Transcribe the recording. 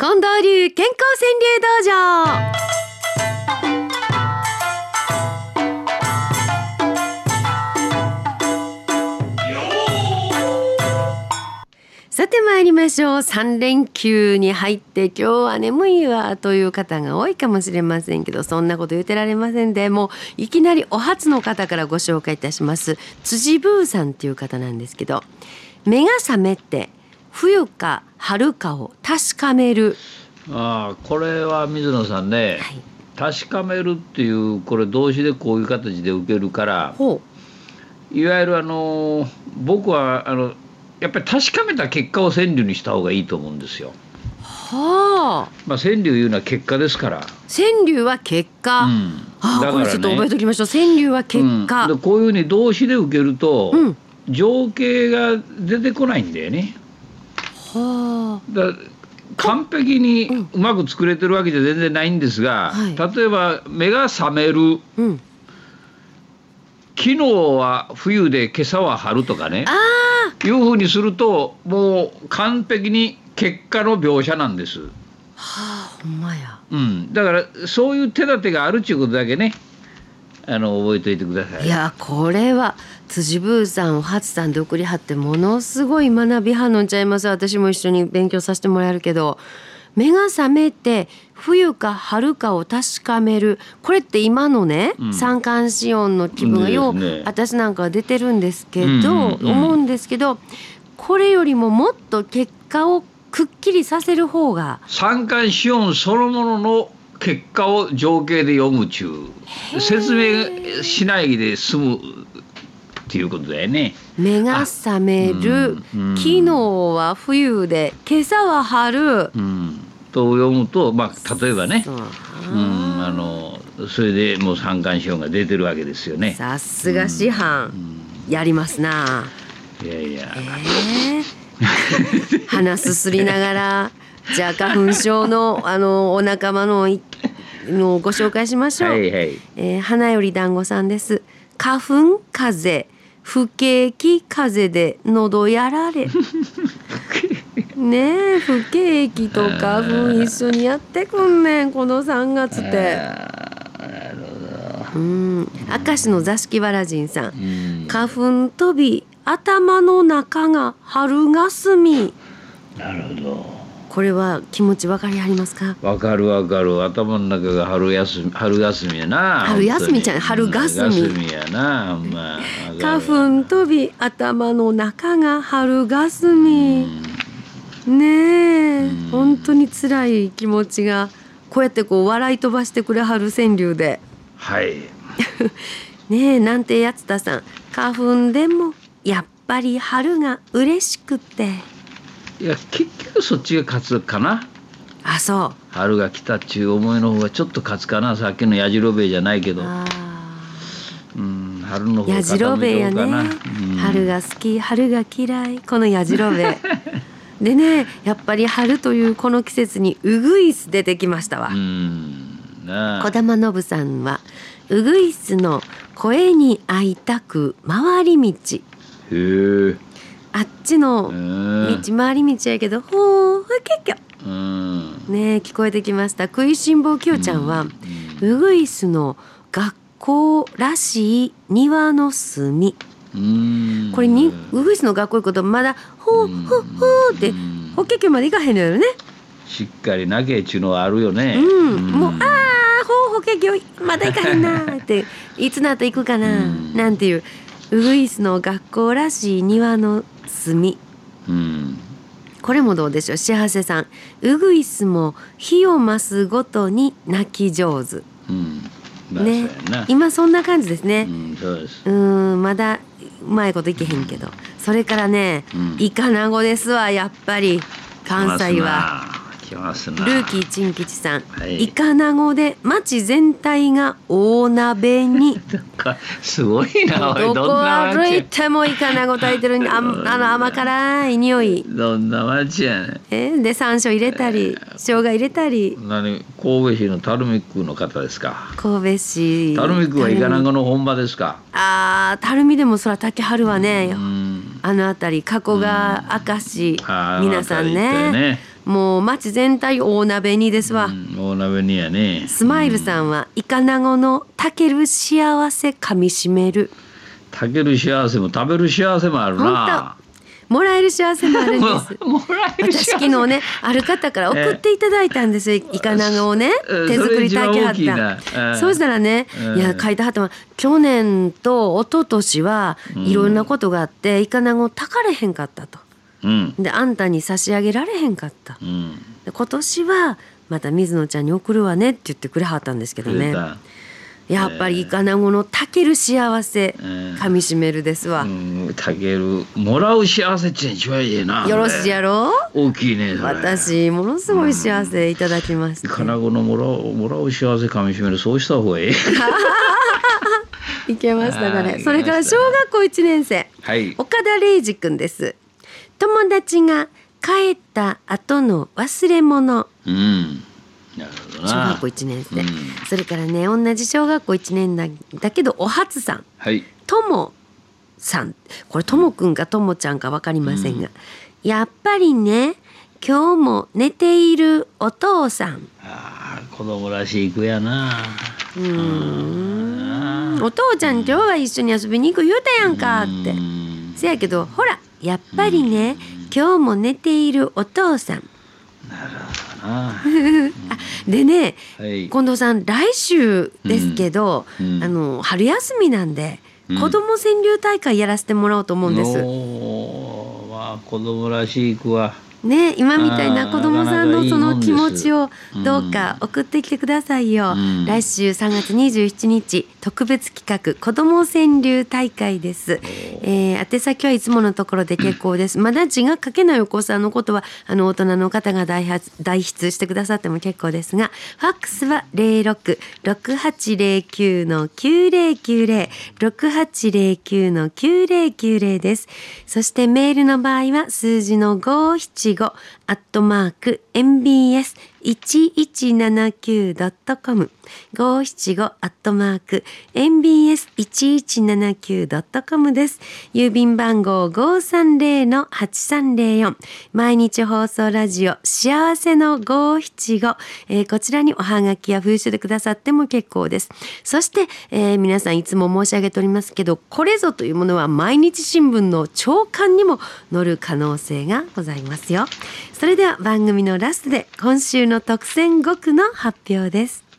近藤流健康川柳道場。さて参りましょう。3連休に入って今日は眠いわという方が多いかもしれませんけどそんなこと言ってられませんで。もういきなりお初の方からご紹介いたします。辻ブーさんっていう方なんですけど目が覚めて冬か春かを確かめる、ああこれは水野さんね、はい、確かめるっていうこれ動詞でこういう形で受けるからほいわゆるあの僕はあのやっぱり確かめた結果を川柳にした方がいいと思うんですよ。うはあ。まあ川柳いうのは結果ですから。川柳は結果、うん。ああこれちょっと覚えておきましょう。川柳は結果、うん。でこういうふうに動詞で受けると、うん。情景が出てこないんだよね。はだ完璧にうまく作れてるわけじゃ全然ないんですが、はい。例えば目が覚める。あうん。昨日は冬で今朝は春とかね。あいうふうにするともう完璧に結果の描写なんです。あはあほんまや。うん、だからそういう手立てがあるっていうことだけねあの覚えておいてください。いやこれは辻ブーさんを初さんで送りはってものすごい学びはんのんちゃいます。私も一緒に勉強させてもらえるけど。目が覚めて冬か春かを確かめる。これって今のね、うん。三寒四温の気分がよう、ね私なんかは出てるんですけど、思うんですけどこれよりももっと結果をくっきりさせる方が三寒四温そのものの結果を情景で読むちゅう説明しないで済むっていうことだよね。目が覚める、うんうん。昨日は冬で今朝は春。うん、と読むと、まあ、例えばね、そう。うん、あのそれでもう三寒四温が出てるわけですよね。さすが師範、やりますな。いやいや、えー、鼻すすりながら じゃあ花粉症のあのお仲間のいのをご紹介しましょう。はいはい。えー花より団子さんです。花粉風邪不景気風邪で喉やられ。ねえ不景気と花粉一緒にやってくんねんこの3月って。うん明石の座敷わらじんさん。うん、花粉飛び頭の中が春霞なるほど。これは気持ち分かりありますか？わかるわかる。頭の中が春休み春休みやな春休みちゃう本当に。春霞。うんやなま。あ花粉飛び頭の中が春霞。ねえ。うん。本当に辛い気持ちがこうやってこう笑い飛ばしてくれはる川柳で。はい。ねえなんてやつださん。花粉でもやっぱり春が嬉しくていや結局そっちが勝つかな。あそう。春が来たっちゅう思いの方がちょっと勝つかな。さっきのやじろべえじゃないけど。あうん春の方ーやじろべえや傾いとねうかな、うん。春が好き春が嫌い。このやじろべえでねやっぱり春というこの季節にウグイス出てきましたわ、うんなあ。小玉信さんはウグイスの声に会いたく回り道。へえあっちのうん。道回り道やけどほうふけきょうん。ねえ聞こえてきました。食いしん坊きよちゃんは、ウグイスの学校らしい庭の隅うん。これにウグイスの学校行くことまだほううん。ほうほうってうん。法華経まで行かへんのよね。しっかりなきゃっちゅうのはあるよね。うん、もうああほう法華経まだ行かへんなーって いつなったら行くかな、うん。なんていうウグイスの学校らしい庭の隅うん。これもどうでしょう幸せさん。ウグイスも火を増すごとに泣き上手。うん。まあね。今そんな感じですね。うんんまだうまいこといけへんけど。それからね、うん。イカナゴですわやっぱり。関西は。来ます。なルーキーチン吉さん、はい。イカナゴで町全体が大鍋に。すごいなどこ歩いてもイカナゴ炊いてるあん あの甘辛い匂い。どんな町やねん。えで山椒入れたり生姜入れたり。何神戸市の垂水区の方ですか。神戸市。垂水区はイカナゴゴの本場ですか。あー垂水でもそら竹春はね、うん。あの辺り加古川明石。皆さんね。ねもう町全体大鍋にですわ、うん大鍋にやね。スマイルさんはイカナゴのたける幸せかみしめる。炊ける幸せも食べる幸せもあるな。もらえる幸せもあるんです。も もらえる私幸せ。昨日ねある方から送っていただいたんですよ、イカナゴをね。うん手作り炊きはった、そうしたらね、うんいや書いてはったわ去年と一昨年はいろんなことがあって、イカナゴ炊かれへんかったとうん。であんたに差し上げられへんかった。うん。で今年はまた水野ちゃんに送るわねって言ってくれはったんですけどね。やっぱりイカナゴの炊ける幸せ。うんかみしめるですわ、うん炊けるもらう幸せって一番いいなよろしいやろ？大きいね私ものすごい幸せいただきまして、金子のもらうもらう幸せかみしめるそうした方がいい いけましたかはねいそれから小学校1年生。はい。岡田礼二くんです友達が帰った後の忘れ物。うん。なるほどな。小学校1年生、うん。それからね同じ小学校1年だだけどお初さん。はい。ともさん。これともくんかともちゃんか分かりませんが、やっぱりね今日も寝ているお父さん。ああ子供らしい句やな。うーん。お父ちゃん今日は一緒に遊びに行く言うたやんかって。うん。せやけどやっぱりね今日も寝ているお父さん。な でねはい。近藤さん来週ですけど、うん。うん。あの春休みなんで、うん。子供川柳大会やらせてもらおうと思うんです。おーまあ子供らしい句はね今みたいな子供さんのその気持ちをうん。どうか送ってきてくださいよ、うん。来週3月27日特別企画子供川柳大会です、えー、宛先はいつものところで結構です。まだ字が書けないお子さんのことはあの大人の方が代発代筆してくださっても結構ですがファックスは066809の9090 6809の9090です。そしてメールの場合は数字の그 러. アットマーク MBS 1179.com 575アットマーク MBS1179.com です。郵便番号530-8304毎日放送ラジオ幸せの575、えこちらにおはがきや封書でくださっても結構です。そして、えー皆さんいつも申し上げておりますけどこれぞというものは毎日新聞の朝刊にも載る可能性がございますよ。それでは番組のラストで今週の特選5句の発表です。